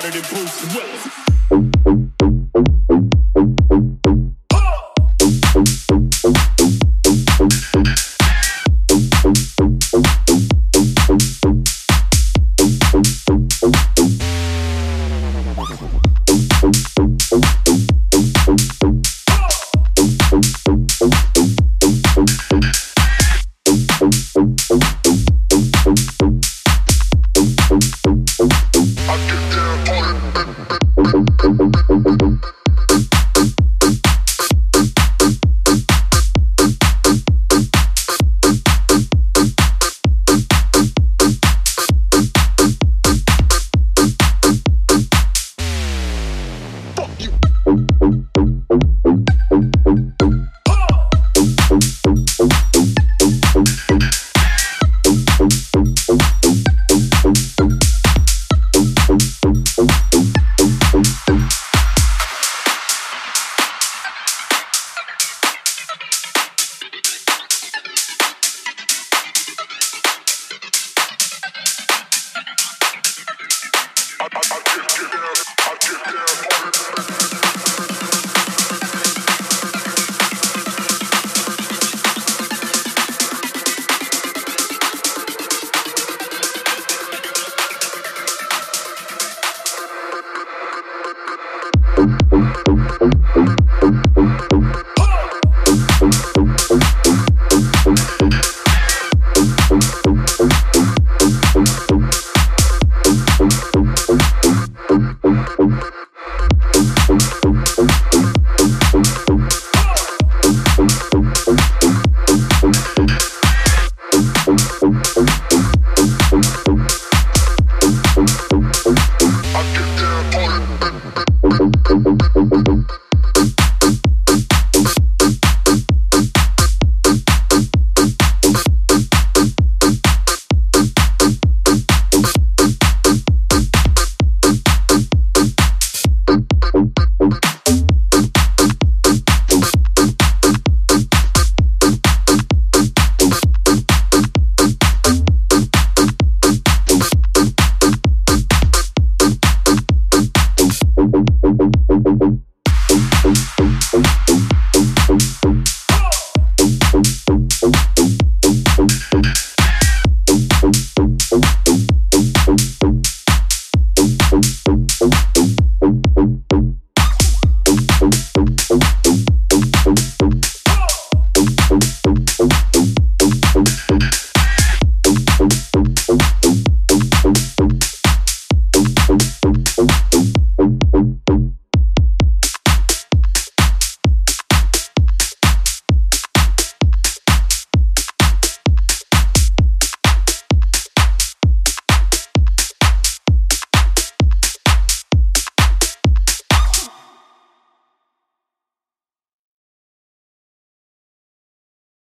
harder than Bruce Willis. you.